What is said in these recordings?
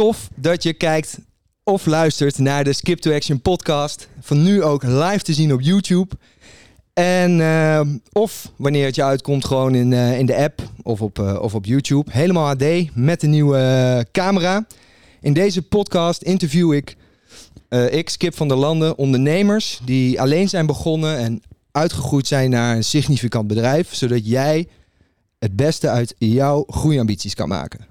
Tof dat je kijkt of luistert naar de Skip to Action podcast. Van nu ook live te zien op YouTube. En uh, of wanneer het je uitkomt, gewoon in, uh, in de app of op, uh, of op YouTube. Helemaal HD met een nieuwe camera. In deze podcast interview ik, ik, Skip van der Landen, ondernemers die alleen zijn begonnen en uitgegroeid zijn naar een significant bedrijf. Zodat jij het beste uit jouw groeiambities kan maken.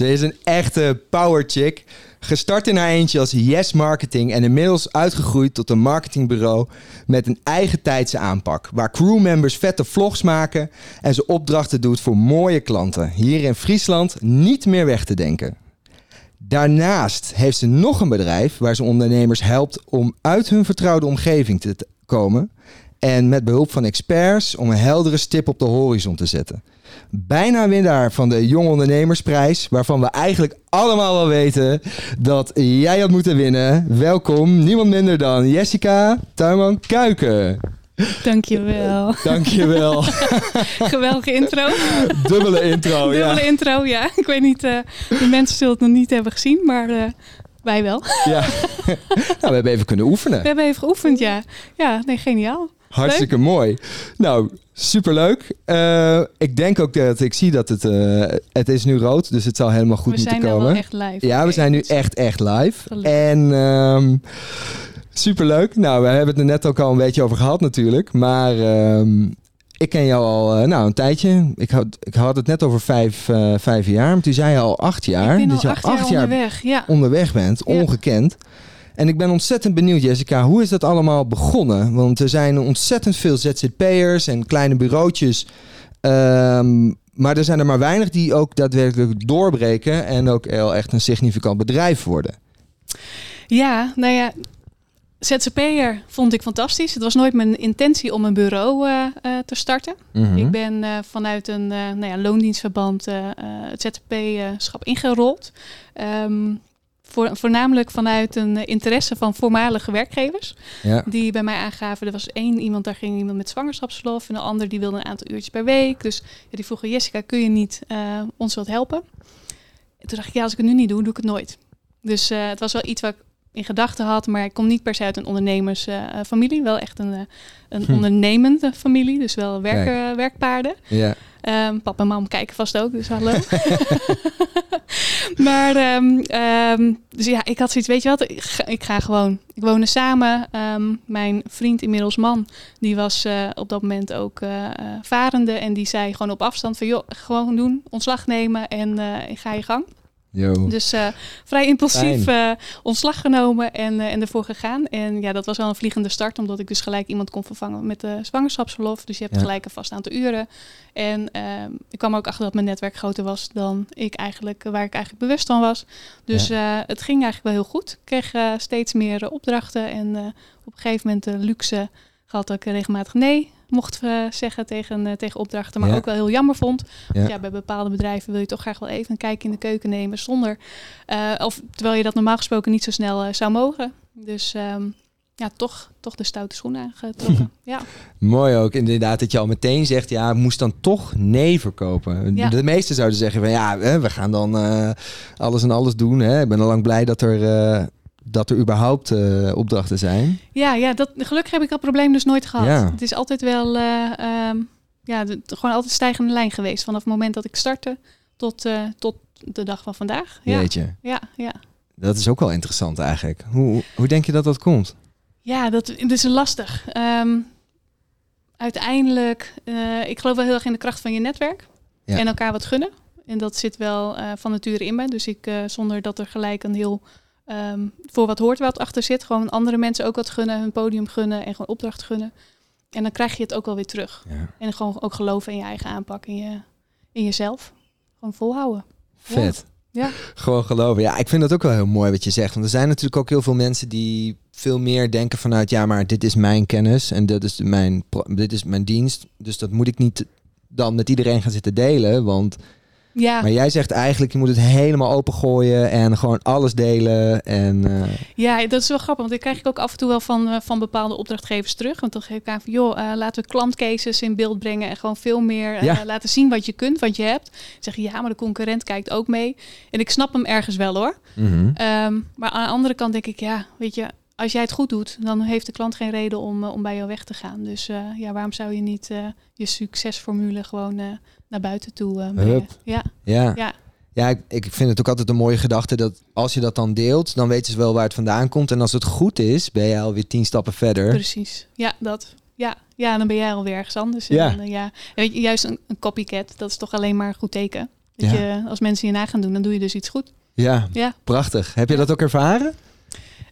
Ze is een echte power chick. Gestart in haar eentje als Yes Marketing en inmiddels uitgegroeid tot een marketingbureau met een eigen tijdse aanpak. Waar crewmembers vette vlogs maken en ze opdrachten doet voor mooie klanten. Hier in Friesland niet meer weg te denken. Daarnaast heeft ze nog een bedrijf waar ze ondernemers helpt om uit hun vertrouwde omgeving te komen. En met behulp van experts om een heldere stip op de horizon te zetten. Bijna winnaar van de Jong Ondernemersprijs, waarvan we eigenlijk allemaal wel weten dat jij had moeten winnen. Welkom, niemand minder dan Jessica Tuinman Kuiken. Dankjewel. Dankjewel. Geweldige intro. Dubbele intro, Dubbele ja. Dubbele intro, ja. Ik weet niet, uh, de mensen zullen het nog niet hebben gezien, maar uh, wij wel. Ja. nou, we hebben even kunnen oefenen. We hebben even geoefend, ja. Ja, nee, geniaal. Hartstikke Leuk. mooi. Nou, superleuk. Uh, ik denk ook dat ik zie dat het, uh, het is nu rood, dus het zal helemaal goed we moeten komen. We zijn wel echt live. Ja, okay. we zijn nu echt, echt live. Gelukkig. En um, superleuk. Nou, we hebben het er net ook al een beetje over gehad natuurlijk. Maar um, ik ken jou al uh, nou, een tijdje. Ik had, ik had het net over vijf, uh, vijf jaar. Maar toen zei je al acht jaar. Ik ben dat je al acht, acht jaar, onderweg, ja. onderweg bent, ja. ongekend. En ik ben ontzettend benieuwd, Jessica, hoe is dat allemaal begonnen? Want er zijn ontzettend veel ZZP'ers en kleine bureautjes. Um, maar er zijn er maar weinig die ook daadwerkelijk doorbreken en ook echt een significant bedrijf worden. Ja, nou ja, ZZP'er vond ik fantastisch. Het was nooit mijn intentie om een bureau uh, uh, te starten. Mm -hmm. Ik ben uh, vanuit een nou ja, loondienstverband het ZZP-schap ingerold. Um, voor, voornamelijk vanuit een interesse van voormalige werkgevers. Ja. Die bij mij aangaven, er was één iemand, daar ging iemand met zwangerschapsverlof. En een ander die wilde een aantal uurtjes per week. Dus ja, die vroegen, Jessica, kun je niet uh, ons wat helpen? En toen dacht ik, ja, als ik het nu niet doe, doe ik het nooit. Dus uh, het was wel iets wat ik in gedachten had, maar ik kom niet per se uit een ondernemersfamilie. Uh, wel echt een, een hm. ondernemende familie, dus wel werk, werkpaarden. Ja. Um, papa en mam kijken vast ook, dus hallo. maar, um, um, dus ja, ik had zoiets, weet je wat, ik ga, gewoon, ik woonde samen. mijn vriend, inmiddels man, die was uh, op dat moment ook uh, varende. En die zei gewoon op afstand van, joh, gewoon doen, ontslag nemen en ga je gang. Yo. Dus uh, vrij impulsief uh, ontslag genomen en, uh, en ervoor gegaan. En ja, dat was wel een vliegende start, omdat ik dus gelijk iemand kon vervangen met de zwangerschapsverlof. Dus je hebt ja. gelijk een vast aantal uren. En ik kwam er ook achter dat mijn netwerk groter was dan ik eigenlijk, waar ik eigenlijk bewust van was. Dus ja. het ging eigenlijk wel heel goed. Ik kreeg steeds meer opdrachten en op een gegeven moment de luxe gehad dat ik regelmatig nee mocht uh, zeggen tegen, uh, tegen opdrachten, maar ja. ook wel heel jammer vond. Ja. ja. bij bepaalde bedrijven wil je toch graag wel even een kijkje in de keuken nemen zonder, uh, of terwijl je dat normaal gesproken niet zo snel zou mogen. Dus um, ja, toch, toch de stoute schoenen aangetrokken. ja. Mooi ook inderdaad dat je al meteen zegt, ja, moest dan toch nee verkopen. Ja. De meesten zouden zeggen van ja, we gaan dan alles en alles doen. Hè. Ik ben al lang blij dat er dat er überhaupt uh, opdrachten zijn. Ja, ja dat, gelukkig heb ik dat probleem dus nooit gehad. Ja. Het is altijd wel, uh, um, ja, de, gewoon altijd stijgende lijn geweest. Vanaf het moment dat ik startte tot, uh, tot de dag van vandaag. Ja. Weet je. Ja, ja. Dat is ook wel interessant eigenlijk. Hoe, hoe denk je dat dat komt? Ja, dat, dat is lastig. Um, uiteindelijk, ik geloof wel heel erg in de kracht van je netwerk. Ja. En elkaar wat gunnen. En dat zit wel van nature in me. Dus ik, zonder dat er gelijk een heel um, voor wat hoort wat achter zit. Gewoon andere mensen ook wat gunnen, hun podium gunnen en gewoon opdracht gunnen. En dan krijg je het ook wel weer terug. Ja. En gewoon ook geloven in je eigen aanpak, in, je, in jezelf. Gewoon volhouden. Vet. Ja. ja. Gewoon geloven. Ja, ik vind dat ook wel heel mooi wat je zegt. Want er zijn natuurlijk ook heel veel mensen die veel meer denken vanuit... ja, maar dit is mijn kennis en dit is mijn, dit is mijn dienst. Dus dat moet ik niet dan met iedereen gaan zitten delen. Want Ja. Maar jij zegt eigenlijk, je moet het helemaal opengooien en gewoon alles delen. En, uh... Ja, dat is wel grappig, want ik krijg ik ook af en toe wel van, uh, van bepaalde opdrachtgevers terug. Want dan geef ik aan van, joh, uh, laten we klantcases in beeld brengen en gewoon veel meer Ja. laten zien wat je kunt, wat je hebt. Ik zeg, ja, maar de concurrent kijkt ook mee. En ik snap hem ergens wel hoor. Mhm. Ehm, maar aan de andere kant denk ik, ja, weet je, als jij het goed doet, dan heeft de klant geen reden om, om bij jou weg te gaan. Dus ja, waarom zou je niet je succesformule gewoon naar buiten toe brengen? Hup. Ja. Ja. ja. Ja, ik, ik vind het ook altijd een mooie gedachte dat als je dat dan deelt, dan weten ze wel waar het vandaan komt. En als het goed is, ben je alweer tien stappen verder. Precies. Ja, dat. Ja, ja dan ben jij alweer ergens anders. Ja. En dan, ja. Weet je, juist een, een, copycat, dat is toch alleen maar een goed teken. Dat Ja. je, als mensen je na gaan doen, dan doe je dus iets goed. Ja, Ja. prachtig. Heb je dat ook ervaren?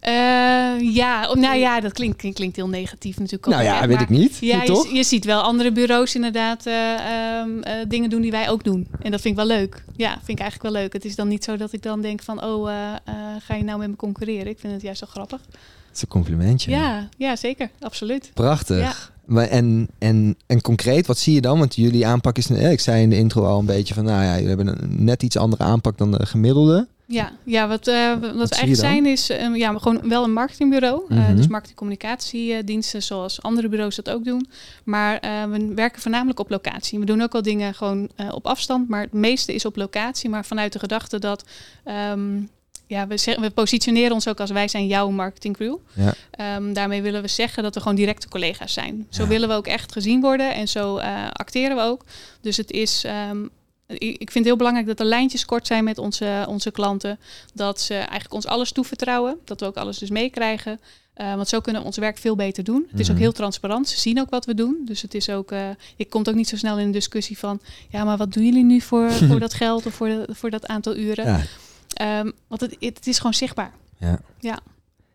Uh, ja, nou ja, dat klinkt, klinkt, klinkt heel negatief natuurlijk. Nou ja, maar, weet ik niet. Ja, je, je, ziet wel andere bureaus inderdaad uh, uh, dingen doen die wij ook doen. En dat vind ik wel leuk. Ja, vind ik eigenlijk wel leuk. Het is dan niet zo dat ik dan denk van, oh, ga je nou met me concurreren? Ik vind het juist wel grappig. Het is een complimentje. Ja, ja zeker. Absoluut. Prachtig. Ja. Maar en, en, en concreet, wat zie je dan? Want jullie aanpak is, ik zei in de intro al een beetje van, nou ja, jullie hebben een net iets andere aanpak dan de gemiddelde. Ja, ja wat, uh, wat, wat we eigenlijk zijn is uh, ja, gewoon wel een marketingbureau. Uh, dus marketingcommunicatiediensten zoals andere bureaus dat ook doen. Maar we werken voornamelijk op locatie. We doen ook al dingen gewoon op afstand, maar het meeste is op locatie. Maar vanuit de gedachte dat... Um, ja, we, we positioneren ons ook als wij zijn jouw marketingcrew. Ja. Um, daarmee willen we zeggen dat we gewoon directe collega's zijn. Zo Ja. willen we ook echt gezien worden en zo uh, acteren we ook. Dus het is um, ik vind het heel belangrijk dat de lijntjes kort zijn met onze, onze klanten. Dat ze eigenlijk ons alles toevertrouwen. Dat we ook alles dus meekrijgen. Uh, want zo kunnen we ons werk veel beter doen. Het is ook Mhm. heel transparant. Ze zien ook wat we doen. Dus het is ook. Uh, je komt ook niet zo snel in een discussie van. Ja, maar wat doen jullie nu voor, voor dat geld of voor, de, voor dat aantal uren? Ja. Um, want het, het is gewoon zichtbaar. Ja. Ja.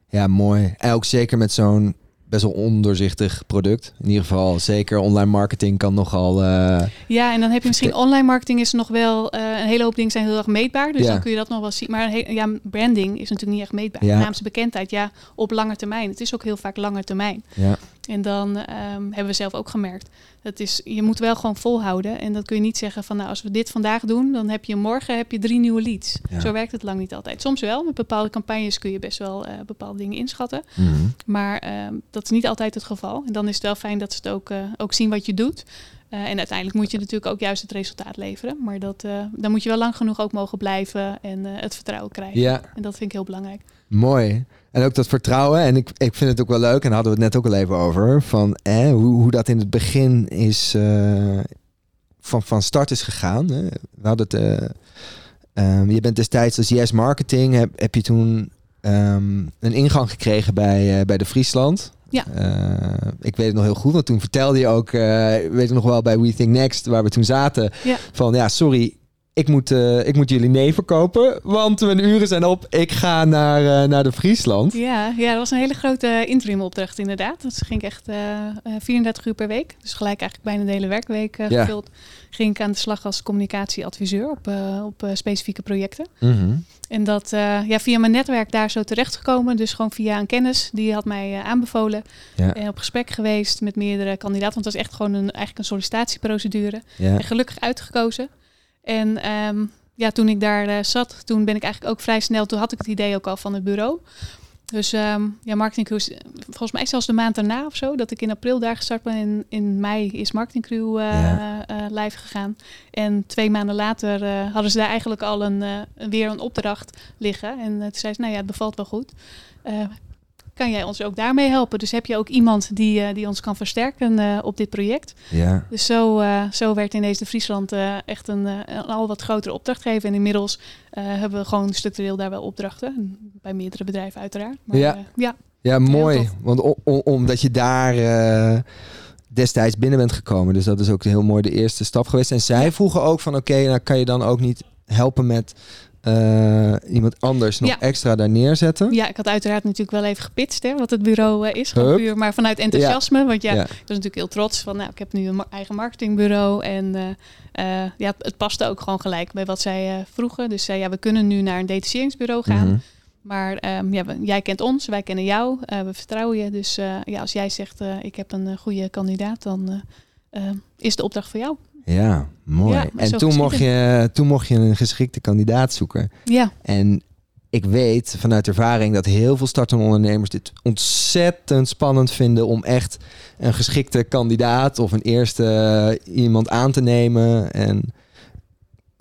ja, mooi. En ook zeker met zo'n best wel ondoorzichtig product. In ieder geval, zeker online marketing kan nogal... Uh... Ja, en dan heb je misschien online marketing is nog wel... Uh, een hele hoop dingen zijn heel erg meetbaar. Dus Ja. dan kun je dat nog wel zien. Maar ja, branding is natuurlijk niet echt meetbaar. Ja. Naamse bekendheid, ja, op lange termijn. Het is ook heel vaak lange termijn. Ja. En dan um, hebben we zelf ook gemerkt. Dat is, je moet wel gewoon volhouden. En dat kun je niet zeggen van nou, als we dit vandaag doen, dan heb je morgen heb je drie nieuwe leads. Ja. Zo werkt het lang niet altijd. Soms wel. Met bepaalde campagnes kun je best wel uh, bepaalde dingen inschatten. Mhm. Maar um, dat is niet altijd het geval. En dan is het wel fijn dat ze het ook, uh, ook zien wat je doet. Uh, en uiteindelijk moet je natuurlijk ook juist het resultaat leveren. Maar dat, uh, dan moet je wel lang genoeg ook mogen blijven en uh, het vertrouwen krijgen. Ja. En dat vind ik heel belangrijk. Mooi. En ook dat vertrouwen. En ik, ik vind het ook wel leuk, en daar hadden we het net ook al even over. Van eh, hoe, hoe dat in het begin is van, van start is gegaan. Hè. We hadden het. Um, je bent destijds als Yes Marketing. Heb, heb je toen um, een ingang gekregen bij, bij de Friesland. Ja. Uh, ik weet het nog heel goed, want toen vertelde je ook, uh, weet ik nog wel bij We Think Next, waar we toen zaten, ja. van ja, sorry, ik moet, uh, ik moet jullie nee verkopen, want mijn uren zijn op. Ik ga naar, uh, naar de Friesland. Ja, ja, dat was een hele grote interim opdracht inderdaad. Dat ging echt uh, 34 uur per week. Dus gelijk eigenlijk bijna de hele werkweek Ja. gevuld. Ging ik aan de slag als communicatieadviseur op, op specifieke projecten. Mm En dat ja, via mijn netwerk daar zo terechtgekomen. Dus gewoon via een kennis. Die had mij aanbevolen. Ja. En op gesprek geweest met meerdere kandidaten. Want het was echt gewoon een, eigenlijk een sollicitatieprocedure. Ja. En gelukkig uitgekozen. En um, ja, toen ik daar uh, zat, toen ben ik eigenlijk ook vrij snel, toen had ik het idee ook al van het bureau. Dus um, ja, marketingcrew, volgens mij zelfs de maand daarna of zo, dat ik in april daar gestart ben. En in mei is marketingcrew uh, Ja. uh, live gegaan. En twee maanden later uh, hadden ze daar eigenlijk al een, weer een opdracht liggen. En toen zei ze, nou ja, het bevalt wel goed. Kan jij ons ook daarmee helpen? Dus heb je ook iemand die, uh, die ons kan versterken uh, op dit project? Ja. Dus zo, uh, zo werd ineens de Friesland echt een, een, al wat grotere opdrachtgever. En inmiddels hebben we gewoon structureel daar wel opdrachten. Bij meerdere bedrijven uiteraard. Maar, Ja. ja. Ja, mooi. Want om, om, omdat je daar destijds binnen bent gekomen. Dus dat is ook heel mooi de eerste stap geweest. En zij vroegen ook van oké, okay, nou kan je dan ook niet helpen met uh, iemand anders nog Ja. extra daar neerzetten. Ja, ik had uiteraard natuurlijk wel even gepitst hè, wat het bureau uh, is. Gewoon puur, maar vanuit enthousiasme. Want ja, Ja. ik was natuurlijk heel trots van, nou, ik heb nu een ma- eigen marketingbureau. En uh, uh, ja, het, paste ook gewoon gelijk bij wat zij vroegen. Dus ja, we kunnen nu naar een detacheringsbureau gaan. Mhm. Maar um, ja, we- jij kent ons, wij kennen jou, we vertrouwen je. Dus ja, als jij zegt, ik heb een goede kandidaat, dan is de opdracht voor jou. Ja, mooi. Ja, en toen mocht, je, toen mocht je een geschikte kandidaat zoeken. Ja, En ik weet vanuit ervaring dat heel veel startende ondernemers dit ontzettend spannend vinden om echt een geschikte kandidaat of een eerste eh, iemand aan te nemen. En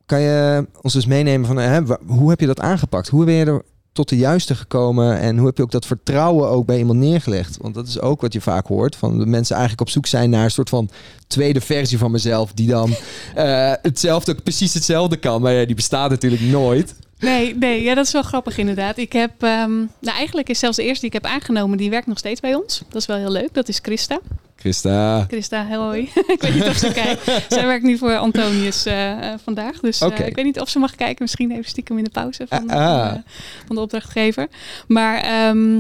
kan je ons dus meenemen van hè, hoe heb je dat aangepakt? Hoe ben je er tot de juiste gekomen en hoe heb je ook dat vertrouwen ook bij iemand neergelegd? Want dat is ook wat je vaak hoort van de mensen eigenlijk op zoek zijn naar een soort van tweede versie van mezelf die dan eh, hetzelfde, precies hetzelfde kan. Maar ja, die bestaat natuurlijk nooit. Nee, nee, ja, dat is wel grappig inderdaad. Ik heb, ehm, nou eigenlijk is zelfs de eerste die ik heb aangenomen, die werkt nog steeds bij ons. Dat is wel heel leuk, dat is Christa. Christa. Christa, hoi. ik weet niet of ze kijkt. Zij werkt nu voor Antonius eh, eh, vandaag. Dus eh, ik weet niet of ze mag kijken. Misschien even stiekem in de pauze van, Ah, ah. van, de opdrachtgever. Maar ehm,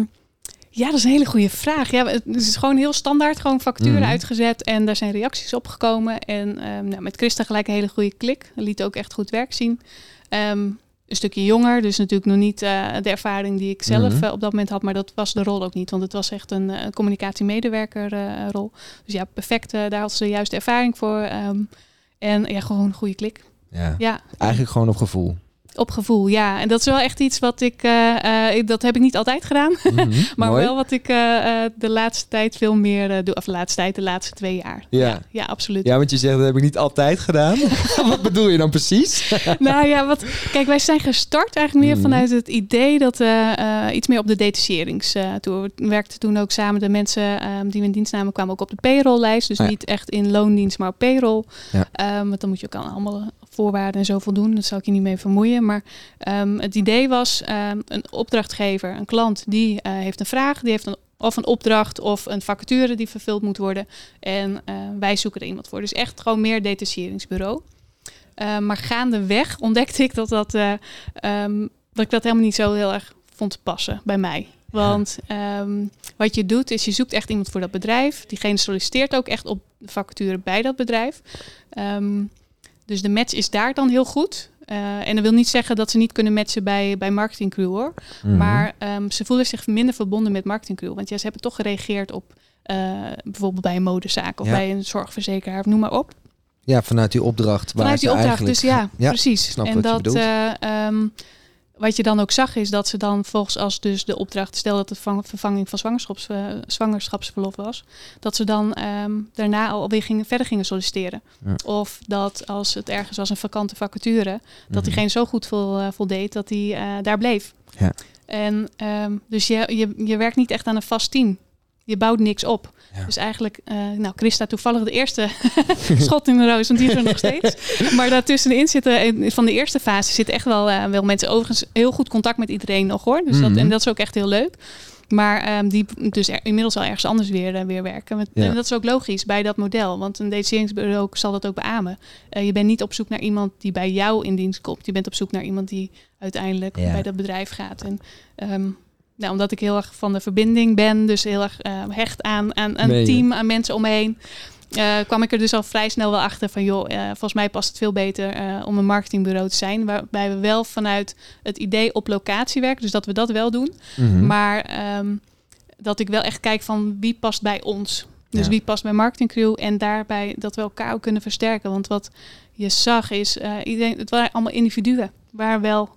ja, dat is een hele goede vraag. Ja, het is gewoon heel standaard. Gewoon facturen Mhm. uitgezet en daar zijn reacties op gekomen. En ehm, nou, met Christa gelijk een hele goede klik. Liet ook echt goed werk zien. Ehm, een stukje jonger, dus natuurlijk nog niet eh, de ervaring die ik zelf Mhm. eh, op dat moment had. Maar dat was de rol ook niet, want het was echt een, eh, communicatiemedewerker eh, rol. Dus ja, perfect. daar had ze de juiste ervaring voor. ehm, en ja, gewoon een goede klik. Ja. Ja, Eigenlijk gewoon op gevoel. Op gevoel, ja. En dat is wel echt iets wat ik... eh, eh, dat heb ik niet altijd gedaan. Mhm, Maar mooi. wel wat ik eh, de laatste tijd veel meer doe. Of de laatste tijd, de laatste twee jaar. Ja. ja, ja, absoluut. Ja, want je zegt dat heb ik niet altijd gedaan. Wat bedoel je dan precies? nou ja, wat, kijk, wij zijn gestart eigenlijk meer Mhm. vanuit het idee dat iets meer op de detacherings toe. We werkten toen ook samen de mensen ehm, die we in dienst namen, kwamen ook op de payrolllijst. Dus Ah, ja. niet echt in loondienst, maar op payroll. Ja. Ehm, want dan moet je ook aan allemaal voorwaarden en zo voldoen. Dat zou ik je niet mee vermoeien. Maar ehm, het idee was ehm, een opdrachtgever, een klant, die eh, heeft een vraag, die heeft een of een opdracht of een vacature die vervuld moet worden. En eh, wij zoeken er iemand voor. Dus echt gewoon meer detacheringsbureau. Uh, maar gaandeweg ontdekte ik dat, dat, uh, um, dat ik dat helemaal niet zo heel erg vond passen bij mij. Want um, wat je doet is je zoekt echt iemand voor dat bedrijf. Diegene solliciteert ook echt op de vacature bij dat bedrijf. Um, dus de match is daar dan heel goed. Uh, en dat wil niet zeggen dat ze niet kunnen matchen bij, bij marketingcrew hoor. Mm-hmm. Maar um, ze voelen zich minder verbonden met marketingcrew. Want ja, ze hebben toch gereageerd op uh, bijvoorbeeld bij een modezaak of ja. bij een zorgverzekeraar, of noem maar op. Ja, vanuit die opdracht. Vanuit die opdracht, eigenlijk... dus ja, ja precies. Snap en wat dat, je bedoelt. Uh, um, wat je dan ook zag is dat ze dan volgens als dus de opdracht, stel dat het vervanging van zwangerschaps, uh, zwangerschapsverlof was, dat ze dan um, daarna alweer gingen, verder gingen solliciteren. Ja. Of dat als het ergens was een vakante vacature, dat Mhm. diegene zo goed vol, uh, voldeed dat hij uh, daar bleef. Ja. En um, dus je, je, je werkt niet echt aan een vast team. Je bouwt niks op. Ja. Dus eigenlijk, uh, nou, Christa toevallig de eerste schot in de roos, want die is er nog steeds. Maar daartussenin zitten, van de eerste fase zitten echt wel, uh, wel mensen overigens heel goed contact met iedereen nog hoor. Dus Mhm. dat, en dat is ook echt heel leuk. Maar um, die dus er, inmiddels al ergens anders weer, uh, weer werken. Met, Ja. En dat is ook logisch bij dat model. Want een detacheringsbureau zal dat ook beamen. Uh, je bent niet op zoek naar iemand die bij jou in dienst komt. Je bent op zoek naar iemand die uiteindelijk Ja. bij dat bedrijf gaat. En um, nou, omdat ik heel erg van de verbinding ben, dus heel erg uh, hecht aan, aan, je? team, aan mensen omheen. Uh, kwam ik er dus al vrij snel wel achter van, joh, uh, volgens mij past het veel beter uh, om een marketingbureau te zijn. Waarbij we wel vanuit het idee op locatie werken, dus dat we dat wel doen. Mhm. Maar um, dat ik wel echt kijk van wie past bij ons. Dus Ja. wie past bij marketingcrew en daarbij dat we elkaar ook kunnen versterken. Want wat je zag is, iedereen, het waren allemaal individuen. Waar wel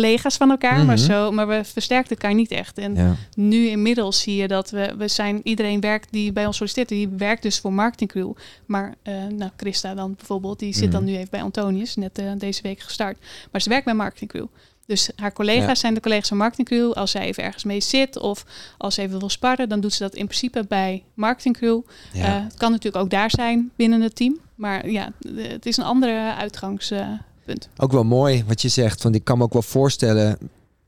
collega's van elkaar, Mhm. maar, zo, maar we versterkten elkaar niet echt. En Ja. nu inmiddels zie je dat we, we zijn, iedereen werkt die bij ons solliciteert, die werkt dus voor marketingcrew. Maar uh, nou, Christa dan bijvoorbeeld, die zit dan Mhm. nu even bij Antonius, net uh, deze week gestart. Maar ze werkt bij marketingcrew. Dus haar collega's Ja. zijn de collega's van marketingcrew. Als zij even ergens mee zit of als ze even wil sparren, dan doet ze dat in principe bij marketingcrew. Ja. Uh, het kan natuurlijk ook daar zijn binnen het team. Maar ja, het is een andere Ook wel mooi wat je zegt. Want ik kan me ook wel voorstellen.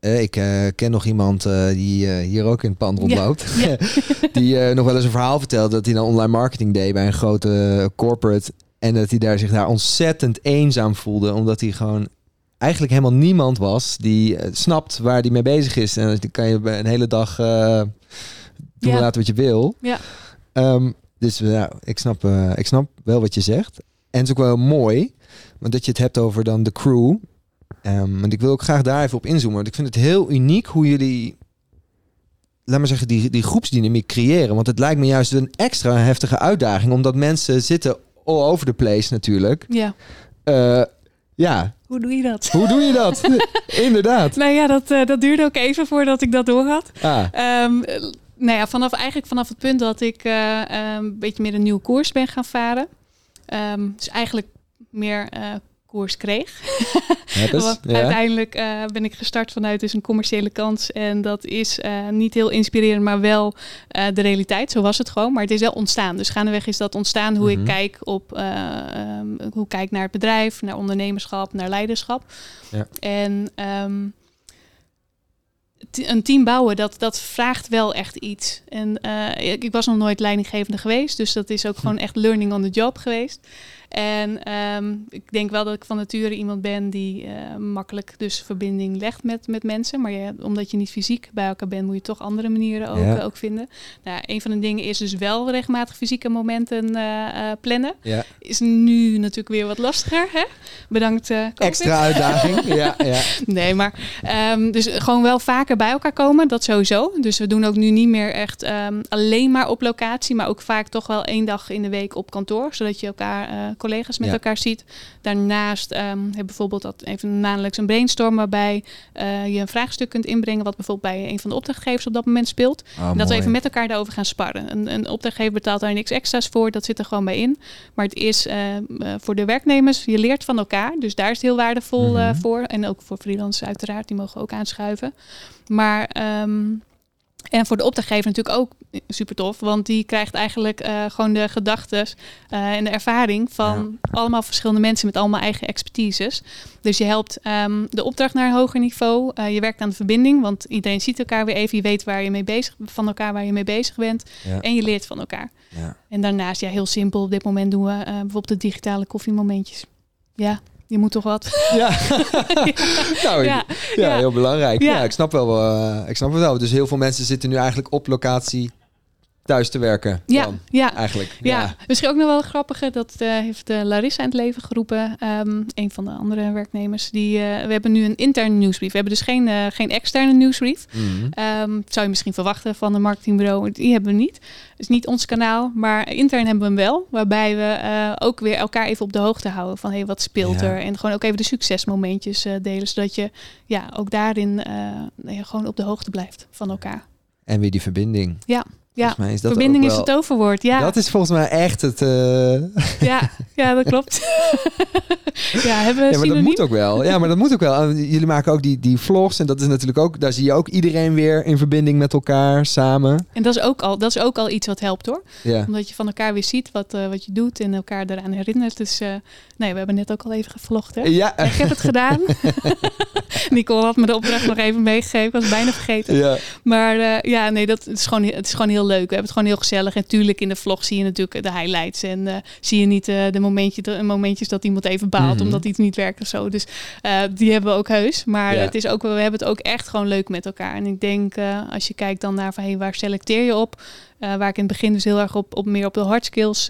eh, ik eh, ken nog iemand eh, die eh, hier ook in het pand rondloopt. Ja. die nog wel eens een verhaal vertelde dat hij dan online marketing deed bij een grote corporate. En dat hij daar zich daar ontzettend eenzaam voelde. Omdat hij gewoon eigenlijk helemaal niemand was die snapt waar hij mee bezig is. En dan kan je een hele dag doen Ja. laten wat je wil. Ja. Ehm, dus nou, ik, snap, ik snap wel wat je zegt. En het is ook wel mooi, want dat je het hebt over dan de crew. Ehm, en ik wil ook graag daar even op inzoomen. Want ik vind het heel uniek hoe jullie, laat maar zeggen, die, die groepsdynamiek creëren. Want het lijkt me juist een extra heftige uitdaging, omdat mensen zitten all over the place natuurlijk. Ja. Eh, ja, Hoe doe je dat? hoe doe je dat? Inderdaad. Nou ja, dat, eh, dat duurde ook even voordat ik dat door had. Ah, Ehm, eh, nou ja, vanaf, eigenlijk vanaf het punt dat ik eh, ehm, een beetje meer een nieuwe koers ben gaan varen. Ehm, dus eigenlijk meer eh, koers kreeg. Want Ja. uiteindelijk eh, ben ik gestart vanuit dus een commerciële kans. En dat is eh, niet heel inspirerend, maar wel de realiteit. Zo was het gewoon. Maar het is wel ontstaan. Dus gaandeweg is dat ontstaan hoe Mhm. ik kijk op eh, ehm, hoe kijk naar het bedrijf, naar ondernemerschap, naar leiderschap. Ja. En ehm, een team bouwen, dat, dat vraagt wel echt iets. En ik, ik was nog nooit leidinggevende geweest, dus dat is ook gewoon echt learning on the job geweest. En ehm, ik denk wel dat ik van nature iemand ben die eh, makkelijk dus verbinding legt met, met mensen. Maar omdat je niet fysiek bij elkaar bent, moet je toch andere manieren ook, Ja. eh, ook vinden. Nou, een van de dingen is dus wel regelmatig fysieke momenten eh, plannen. Ja. Is nu natuurlijk weer wat lastiger. Hè? Bedankt. Extra uitdaging. ja, ja. Nee, maar ehm, dus gewoon wel vaker bij elkaar komen, dat sowieso. Dus we doen ook nu niet meer echt ehm, alleen maar op locatie, maar ook vaak toch wel één dag in de week op kantoor, zodat je elkaar, collega's met Ja. elkaar ziet. Daarnaast ehm heb bijvoorbeeld dat even maandelijks een brainstorm waarbij eh, je een vraagstuk kunt inbrengen, wat bijvoorbeeld bij een van de opdrachtgevers op dat moment speelt. Oh, En dat we even met elkaar daarover gaan sparren. Een, een opdrachtgever betaalt daar niks extra's voor, dat zit er gewoon bij in. Maar het is eh, eh, voor de werknemers, je leert van elkaar. Dus daar is het heel waardevol eh, Mhm. voor. En ook voor freelancers uiteraard, die mogen ook aanschuiven. Maar ehm, en voor de opdrachtgever natuurlijk ook super tof, want die krijgt eigenlijk eh, gewoon de gedachten en de ervaring van allemaal verschillende mensen met allemaal eigen expertises. Dus je helpt ehm, de opdracht naar een hoger niveau. Eh, je werkt aan de verbinding, want iedereen ziet elkaar weer even. Je weet waar je mee bezig, van elkaar waar je mee bezig bent. Ja. En je leert van elkaar. Ja. En daarnaast, ja, heel simpel. Op dit moment doen we eh, bijvoorbeeld de digitale koffiemomentjes. Ja, je moet toch wat. Ja. nou, Ja, ja, heel belangrijk. Ja. Ja. ik snap wel. eh, ik snap het wel. Dus heel veel mensen zitten nu eigenlijk op locatie thuis te werken. Ja, Dan, ja. eigenlijk. Ja, misschien ook nog wel grappige. Dat eh, heeft eh, Larissa in het leven geroepen. ehm, een van de andere werknemers. Die, eh, we hebben nu een interne nieuwsbrief. We hebben dus geen, geen externe nieuwsbrief. Mhm. Ehm, zou je misschien verwachten van een marketingbureau. Die hebben we niet. Het is niet ons kanaal. Maar intern hebben we hem wel. Waarbij we ook weer elkaar even op de hoogte houden. Van hey, wat speelt Ja. er? En gewoon ook even de succesmomentjes delen. Zodat je ja, ook daarin nou ja, gewoon op de hoogte blijft van elkaar. En weer die verbinding. Ja, ja. Mij is dat Verbinding ook is wel- het overwoord. Ja, Dat is volgens mij echt het... eh, ja, ja dat klopt. ja, hebben we Ja, maar dat moet ook wel. Ja, maar dat moet ook wel. Jullie maken ook die, die vlogs. En dat is natuurlijk ook... Daar zie je ook iedereen weer in verbinding met elkaar, samen. En dat is, ook al, dat is ook al iets wat helpt hoor. Ja. Omdat je van elkaar weer ziet wat, eh, wat je doet en elkaar eraan herinnert. Dus eh, nee, we hebben net ook al even gevlogd. Hè? Ja. Ik heb het gedaan. Nicole had me de opdracht nog even meegegeven. Ik was bijna vergeten. ja. Maar ja, nee, dat het is, gewoon, het is gewoon heel leuk. We hebben het gewoon heel gezellig. En tuurlijk in de vlog zie je natuurlijk de highlights. En eh, zie je niet eh, de, momentje, de momentjes dat iemand even baalt Mhm. omdat iets niet werkt of zo. Dus eh, die hebben we ook heus. Maar Ja. het is ook, we hebben het ook echt gewoon leuk met elkaar. En ik denk, als je kijkt dan naar van hey, waar selecteer je op? Waar ik in het begin dus heel erg op, op meer op de hard skills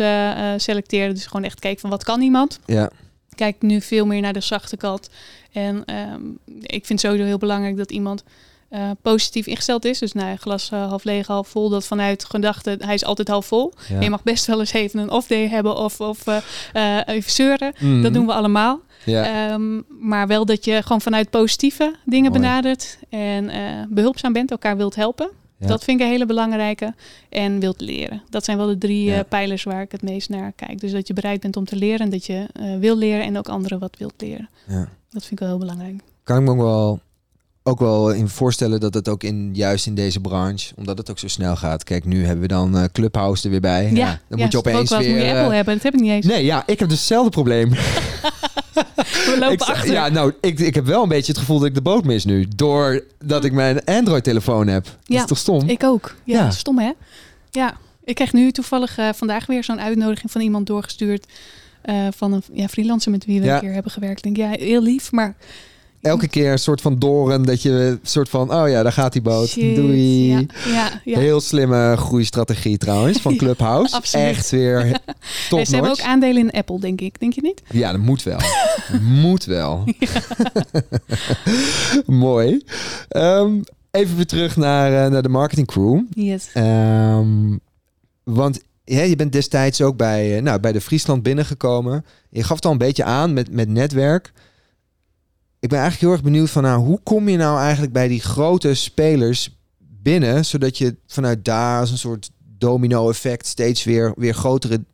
selecteerde. Dus gewoon echt kijken van wat kan iemand? Ja. kijk nu veel meer naar de zachte kant. En ehm, ik vind sowieso heel belangrijk dat iemand eh, positief ingesteld is. Dus nou, glas eh, half leeg, half vol. Dat vanuit gedachte, hij is altijd half vol. Ja. Je mag best wel eens even een off-day hebben of, of eh, even zeuren. Mhm. Dat doen we allemaal. Ja. Ehm, maar wel dat je gewoon vanuit positieve dingen Mooi. benadert. En eh, behulpzaam bent, elkaar wilt helpen. Ja. Dat vind ik een hele belangrijke. En wilt leren. Dat zijn wel de drie Ja. pijlers waar ik het meest naar kijk. Dus dat je bereid bent om te leren. En dat je wil leren en ook anderen wat wilt leren. Ja. Dat vind ik wel heel belangrijk. kan ik me ook wel, ook wel in voorstellen dat het ook in, juist in deze branche, omdat het ook zo snel gaat. Kijk, nu hebben we dan eh, Clubhouse er weer bij. dan ja, moet ja, je opeens weer... moet je eh, Apple hebben. Dat heb ik niet eens. Nee, ja, ik heb dus hetzelfde probleem. We lopen ik, achter. Ja, nou, ik, ik heb wel een beetje het gevoel dat ik de boot mis nu. Doordat ik mijn Android-telefoon heb. Dat Ja, is toch stom? Ik ook. Ja, Ja. stom hè? Ja. Ik kreeg nu toevallig eh, vandaag weer zo'n uitnodiging van iemand doorgestuurd. van een ja, freelancer met wie we een keer hebben gewerkt. Ik denk, ja, heel lief, maar... Elke keer een soort van doren dat je soort van, oh ja, daar gaat die boot. Shit, Doei. Ja, ja, ja. Heel slimme groeistrategie trouwens van Clubhouse. Echt weer top ze hebben ook aandelen in Apple, denk ik. Denk je niet? Ja, dat moet wel. moet wel. Mooi. Ehm, even weer terug naar, eh, naar de marketing crew. Yes. Ehm, want ja, je bent destijds ook bij, eh, nou, bij de Friesland binnengekomen. Je gaf het al een beetje aan met, met netwerk. Ik ben eigenlijk heel erg benieuwd van nou, hoe kom je nou eigenlijk bij die grote spelers binnen, zodat je vanuit daar als een soort domino-effect steeds weer, weer grotere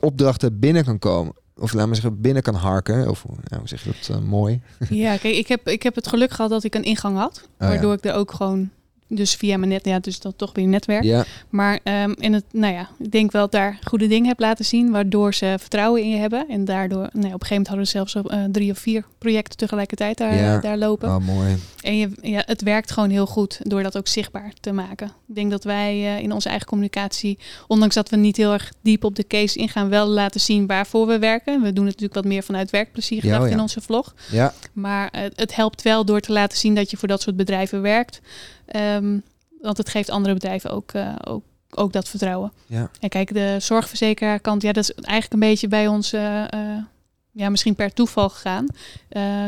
opdrachten binnen kan komen. Of laat maar zeggen, binnen kan harken. Of nou, hoe zeg je dat uh, mooi? Ja, kijk, ik heb, ik heb het geluk gehad dat ik een ingang had. Oh, waardoor ja. ik er ook gewoon dus via mijn net, ja, dus dat toch weer netwerk. Ja, Maar ehm, in het, nou ja, ik denk wel dat daar goede dingen heb laten zien, waardoor ze vertrouwen in je hebben. En daardoor, nou, ja, op een gegeven moment hadden we zelfs uh, drie of vier projecten tegelijkertijd daar, Ja. daar lopen. oh, mooi. En je, ja, het werkt gewoon heel goed door dat ook zichtbaar te maken. Ik denk dat wij eh, in onze eigen communicatie, ondanks dat we niet heel erg diep op de case ingaan, wel laten zien waarvoor we werken. We doen het natuurlijk wat meer vanuit werkplezier Ja, gedacht oh in onze vlog. Ja, Maar eh, het helpt wel door te laten zien dat je voor dat soort bedrijven werkt. Ehm, want het geeft andere bedrijven ook, eh, ook, ook dat vertrouwen. ja. En kijk, de zorgverzekeraarkant, ja, dat is eigenlijk een beetje bij ons, eh, eh, ja, misschien per toeval gegaan.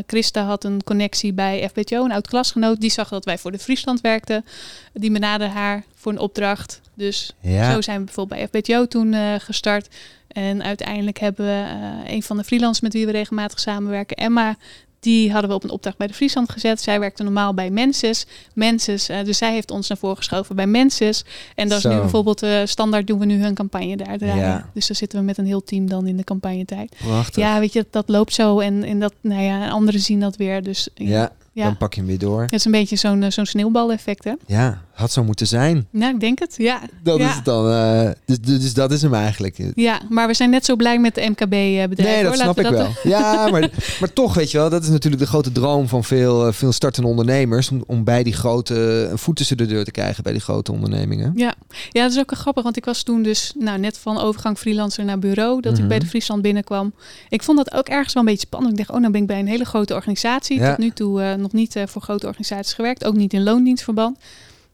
Christa had een connectie bij FBTO, een oud klasgenoot. Die zag dat wij voor de Friesland werkten. Die benaderde haar voor een opdracht. Dus ja. zo zijn we bijvoorbeeld bij FBTO toen gestart. En uiteindelijk hebben we een van de freelancers met wie we regelmatig samenwerken, Emma. Die hadden we op een opdracht bij de Friesland gezet. Zij werkte normaal bij Menses. Menses, eh, dus zij heeft ons naar voren geschoven bij Menses. En dat is Zo. nu bijvoorbeeld eh, standaard doen we nu hun campagne daar draaien. Ja. Dus dan zitten we met een heel team dan in de campagnetijd. Prachtig. Ja, weet je, dat loopt zo en, en dat, nou ja, anderen zien dat weer. Dus ja, ja, ja. dan pak je hem weer door. het is een beetje zo'n eh, zo'n sneeuwbaleffect, hè? Ja, had zo moeten zijn. Nou, ik denk het, ja. Dat ja. is het dan. eh, dus, dus dus dat is hem eigenlijk. Ja, maar we zijn net zo blij met de MKB-bedrijven. Nee, dat snap ik wel. Ja, maar, maar toch, weet je wel, dat is natuurlijk de grote droom van veel, eh, veel startende ondernemers. Om, om bij die grote, een voet tussen de deur te krijgen bij die grote ondernemingen. Ja. ja, dat is ook wel grappig, want ik was toen dus nou, net van overgang freelancer naar bureau, dat Mhm. ik bij de Friesland binnenkwam. Ik vond dat ook ergens wel een beetje spannend. Ik dacht, oh, nou ben ik bij een hele grote organisatie. Ja. Tot nu toe eh, nog niet eh, voor grote organisaties gewerkt, ook niet in loondienstverband.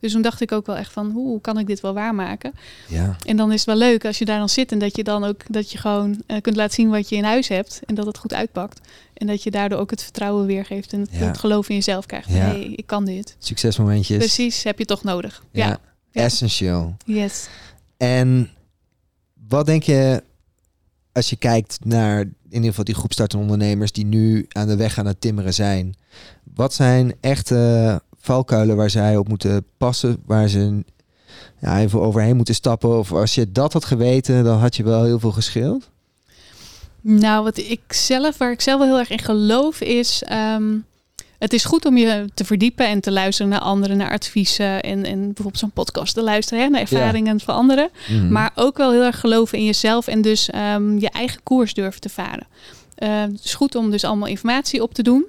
Dus toen dacht ik ook wel echt van, hoe kan ik dit wel waarmaken? Ja, En dan is het wel leuk als je daar dan zit en dat je dan ook dat je gewoon eh, kunt laten zien wat je in huis hebt en dat het goed uitpakt. En dat je daardoor ook het vertrouwen weergeeft en het, Ja. het geloof in jezelf krijgt. Ja. hey, ik kan dit. succesmomentjes. Precies, heb je toch nodig. Ja. Ja, Ja. essentieel. Yes. En wat denk je als je kijkt naar in ieder geval die groep startende ondernemers die nu aan de weg aan het timmeren zijn? Wat zijn echte valkuilen waar zij op moeten passen, waar ze ja, even overheen moeten stappen? Of als je dat had geweten, dan had je wel heel veel gescheeld. Nou, wat ik zelf, waar ik zelf wel heel erg in geloof, is. ehm, het is goed om je te verdiepen en te luisteren naar anderen, naar adviezen en, en bijvoorbeeld zo'n podcast te luisteren, hè, naar ervaringen van anderen. Mhm. Maar ook wel heel erg geloven in jezelf en dus ehm, je eigen koers durven te varen. Eh, het is goed om dus allemaal informatie op te doen.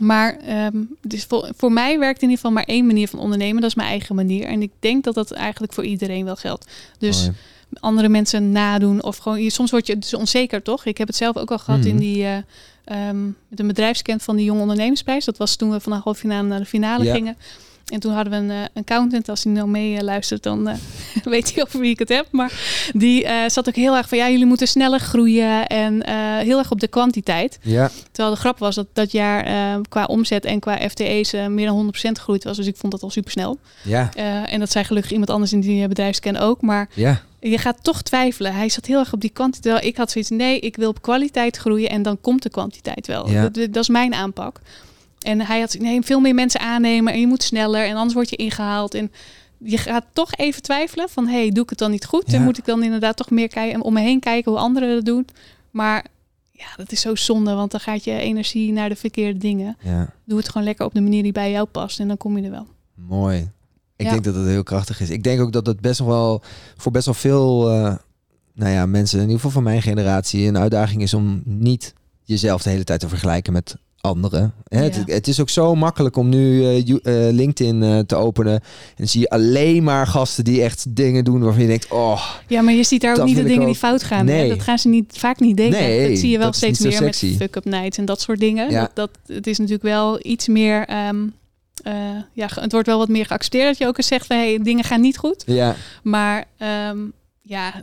Maar ehm, dus voor, voor mij werkt in ieder geval maar één manier van ondernemen. Dat is mijn eigen manier. En ik denk dat dat eigenlijk voor iedereen wel geldt. Dus andere mensen nadoen. Of gewoon, soms word je dus onzeker, toch? Ik heb het zelf ook al gehad Mhm. in die eh ehm, met een bedrijfskent van die Jonge Ondernemersprijs. Dat was toen we van de halve finale naar de finale Ja. gingen. En toen hadden we een eh, accountant. Als hij nou mee eh, luistert, dan eh, weet hij over wie ik het heb. Maar die zat ook heel erg van ja, jullie moeten sneller groeien. En heel erg op de kwantiteit. Ja, Terwijl de grap was dat dat jaar qua omzet en qua FTE's meer dan 100% gegroeid was. Dus ik vond dat al super snel. ja, en dat zei gelukkig iemand anders in die bedrijfsken ook. Maar ja. je gaat toch twijfelen. Hij zat heel erg op die kwantiteit. Terwijl Ik had zoiets, nee, ik wil op kwaliteit groeien en dan komt de kwantiteit wel. Ja. Dat, dat is mijn aanpak. En hij had nee, veel meer mensen aannemen en je moet sneller en anders word je ingehaald. En je gaat toch even twijfelen van, hey, doe ik het dan niet goed? Ja. En moet ik dan inderdaad toch meer kijken en om me heen kijken hoe anderen dat doen? Maar ja, dat is zo zonde, want dan gaat je energie naar de verkeerde dingen. ja. Doe het gewoon lekker op de manier die bij jou past en dan kom je er wel. Mooi. Ik Ja. denk dat het heel krachtig is. Ik denk ook dat het best nog wel voor best wel veel, eh, nou ja, mensen, in ieder geval van mijn generatie, een uitdaging is om niet jezelf de hele tijd te vergelijken met anderen. Hè, Het, Ja. het is ook zo makkelijk om nu eh, LinkedIn eh, te openen. En zie je alleen maar gasten die echt dingen doen waarvan je denkt, oh, Ja, maar je ziet daar ook niet de dingen ook. die fout gaan. hè? Nee. Dat gaan ze niet, vaak niet delen. Nee, dat zie je wel steeds meer met fuck-up nights en dat soort dingen. Ja. Dat, dat, het is natuurlijk wel iets meer... ehm, eh, ja, het wordt wel wat meer geaccepteerd dat je ook eens zegt van... Hey, dingen gaan niet goed. ja, Maar ehm, ja,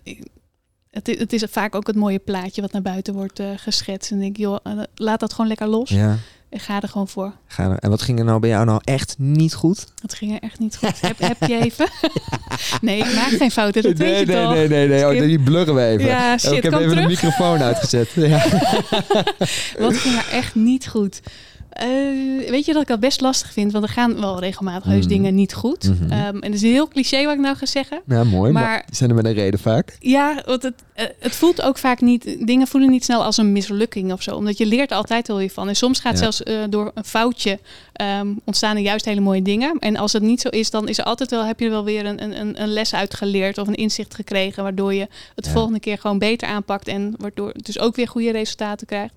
het, het is vaak ook het mooie plaatje wat naar buiten wordt eh, geschetst. En ik denk, joh, eh, laat dat gewoon lekker los. ja, Ik ga er gewoon voor. Ga er- En wat ging er nou bij jou nou echt niet goed? Dat ging er echt niet goed. heb, heb je even? nee, ik maak geen fouten, dat nee, weet je nee, toch? nee, nee, nee. Oh, die blurren we even. Ja, Oh, shit, ik heb even de microfoon uitgezet. Ja. Wat ging er echt niet goed? Eh, weet je dat ik dat best lastig vind? Want er gaan wel regelmatig heus Mhm. dingen niet goed. Mhm. Ehm, en het is heel cliché wat ik nou ga zeggen. ja, mooi. Maar, Maar- zijn er met een reden vaak? Ja, want het, eh, het voelt ook vaak niet... Dingen voelen niet snel als een mislukking of zo. Omdat je leert er altijd wel weer van. En soms gaat Ja. zelfs eh, door een foutje ehm, ontstaan er juist hele mooie dingen. En als het niet zo is, dan is er altijd wel, heb je er wel weer een, een, een les uitgeleerd of een inzicht gekregen. Waardoor je het Ja. volgende keer gewoon beter aanpakt. En waardoor het dus ook weer goede resultaten krijgt.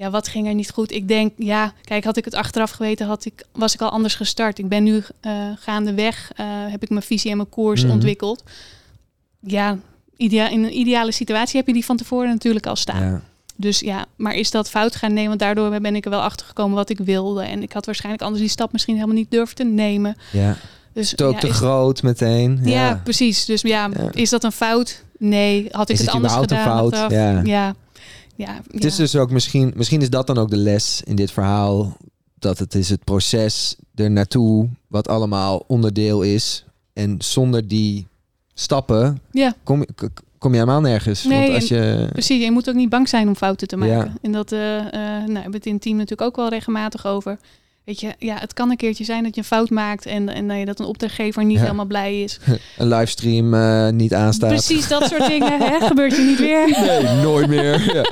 Ja, wat ging er niet goed? Ik denk, ja, kijk, had ik het achteraf geweten, had ik, was ik al anders gestart. Ik ben nu eh, gaandeweg, eh, heb ik mijn visie en mijn koers Mhm. ontwikkeld. Ja, idea in een ideale situatie heb je die van tevoren natuurlijk al staan. Ja. Dus ja, maar is dat fout gaan nemen? Want daardoor ben ik er wel achter gekomen wat ik wilde. En ik had waarschijnlijk anders die stap misschien helemaal niet durven te nemen. ja. Dus Het ook ja, te is- groot meteen. ja, Ja. precies. Dus ja, Ja. is dat een fout? Nee. Had ik Is het, het anders gedaan? fout? achteraf? Ja. Ja. Het is dus ook misschien, misschien is dat dan ook de les in dit verhaal. Dat het is het proces er naartoe wat allemaal onderdeel is. En zonder die stappen ja, kom, kom je helemaal nergens. Nee, Want als je... precies. Je moet ook niet bang zijn om fouten te maken. Ja. En dat eh, eh, nou, we hebben het in het team natuurlijk ook wel regelmatig over. Weet je, ja, het kan een keertje zijn dat je een fout maakt en, en dat een opdrachtgever niet Ja. helemaal blij is. een livestream eh, niet aanstaat. Precies dat soort dingen. Hè? Gebeurt je niet weer. Nee, nooit meer. Ja.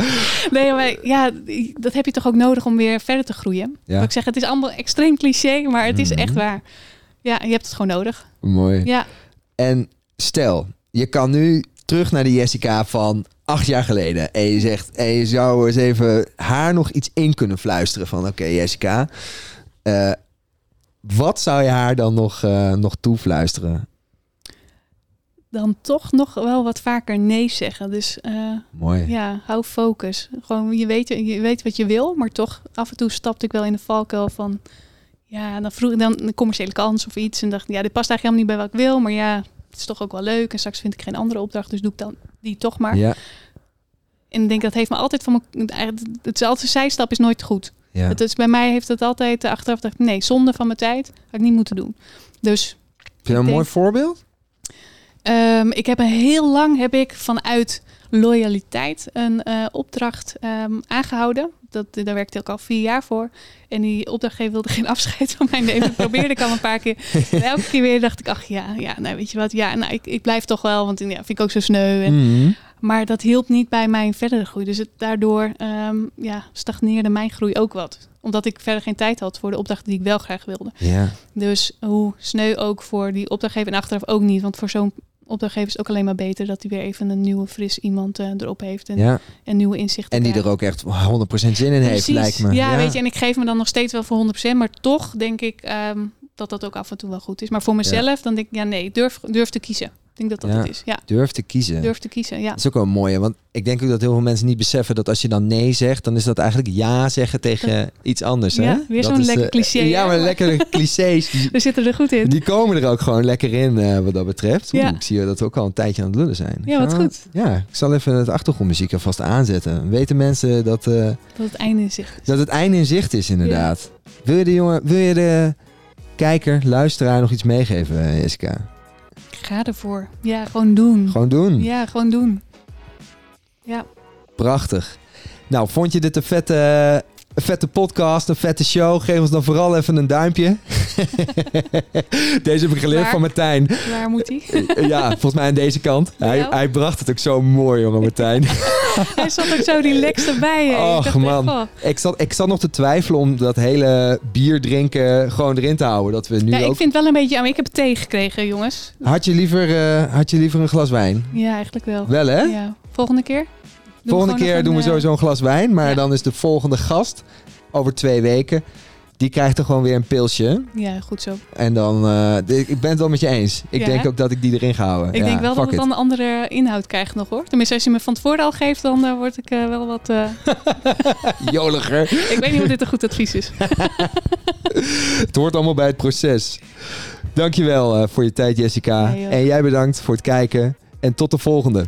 Nee, maar ja, dat heb je toch ook nodig om weer verder te groeien. Ja. Wat ik zeg, het is allemaal extreem cliché, maar het is Mhm. echt waar. Ja, je hebt het gewoon nodig. Mooi. Ja, En stel, je kan nu terug naar de Jessica van acht jaar geleden. En je zegt, en je zou eens even haar nog iets in kunnen fluisteren van... Oké, Jessica, eh, wat zou je haar dan nog, eh, nog toefluisteren? dan toch nog wel wat vaker nee zeggen. Dus eh, Mooi. ja, hou focus. Gewoon, je weet, je weet wat je wil, maar toch af en toe stapte ik wel in de valkuil van... Ja, dan vroeg ik dan een commerciële kans of iets. En dacht, ja, dit past eigenlijk helemaal niet bij wat ik wil. Maar ja, het is toch ook wel leuk. En straks vind ik geen andere opdracht, dus doe ik dan die toch maar. Ja, En ik denk, dat heeft me altijd van mijn... eigenlijk- Het is altijd, een zijstap is nooit goed. Ja. Het is, bij mij heeft het altijd eh, achteraf gedacht, nee, zonde van mijn tijd. Had ik niet moeten doen. Dus Vind je een denk- mooi voorbeeld? Ehm, ik heb een heel lang heb ik vanuit loyaliteit een eh, opdracht ehm, aangehouden. Dat, daar werkte ik al vier jaar voor. En die opdrachtgever wilde geen afscheid van mij nemen. Probeerde ik al een paar keer. En elke keer weer dacht ik, ach ja, ja nou weet je wat. Ja, nou, ik, ik blijf toch wel, want ja, vind ik ook zo sneu. En, Mhm. Maar dat hielp niet bij mijn verdere groei. Dus het, daardoor ehm, ja, stagneerde mijn groei ook wat. Omdat ik verder geen tijd had voor de opdrachten die ik wel graag wilde. Ja, Dus hoe sneu ook voor die opdrachtgever en achteraf ook niet. Want voor zo'n opdrachtgever is het ook alleen maar beter dat hij weer even een nieuwe, fris iemand eh, erop heeft. En, ja. en nieuwe inzichten En die krijgt. er ook echt 100% zin in heeft, Precies. lijkt me. Ja, weet je, en ik geef me dan nog steeds wel voor 100%. Maar toch denk ik ehm, dat dat ook af en toe wel goed is. Maar voor mezelf, dan denk ik, ja nee, durf, durf te kiezen. Ik denk dat dat Ja. het is. Ja, Durf te kiezen. durf te kiezen. Ja. Dat is ook wel een mooie, want ik denk ook dat heel veel mensen niet beseffen dat als je dan nee zegt, dan is dat eigenlijk ja zeggen tegen iets anders. Hè? Ja, weer zo'n lekker eh, cliché, Ja, maar lekkere clichés. Die, We zitten er goed in. die komen er ook gewoon lekker in eh, wat dat betreft. Oeh, Ja. Ik zie dat we ook al een tijdje aan het lullen zijn. Ja, wat goed. Ja, ik zal even het achtergrondmuziek alvast aanzetten. Weten mensen dat, eh, Dat het einde in zicht is. dat het einde in zicht is inderdaad. Wil je de jongen, wil je de kijker, luisteraar nog iets meegeven, Jessica? Ga ervoor. Ja, gewoon doen. Gewoon doen. Ja, gewoon doen. Ja. Prachtig. Nou, vond je dit een vette, een vette podcast, een vette show? Geef ons dan vooral even een duimpje. Deze heb ik geleerd Waar? van Martijn. Waar moet hij? Ja, volgens mij aan deze kant. Hij, hij bracht het ook zo mooi, jongen, Martijn. Hij zat ook zo relaxed erbij. Ik Och, dacht echt, man. oh. ik, zat, ik zat nog te twijfelen om dat hele bier drinken gewoon erin te houden. Dat we nu Ja, ik ook... vind het wel een beetje... Maar ik heb thee gekregen, jongens. had, je liever, eh, had je liever een glas wijn? Ja, eigenlijk wel. Wel, hè? Ja. Volgende keer? Volgende keer doen we sowieso een glas wijn. Maar ja. dan is de volgende gast over twee weken. Die krijgt er gewoon weer een pilsje. Ja, goed zo. En dan, eh, ik ben het wel met je eens. Ik Ja, denk hè? ook dat ik die erin ga houden. Ik Ja, denk wel dat het dan een andere inhoud krijgt nog, hoor. Tenminste, als je me van tevoren al geeft, dan eh, word ik eh, wel wat... Joliger. ik weet niet of dit een goed advies is. Het hoort allemaal bij het proces. Dankjewel eh voor je tijd, Jessica. En jij bedankt voor het kijken. En tot de volgende.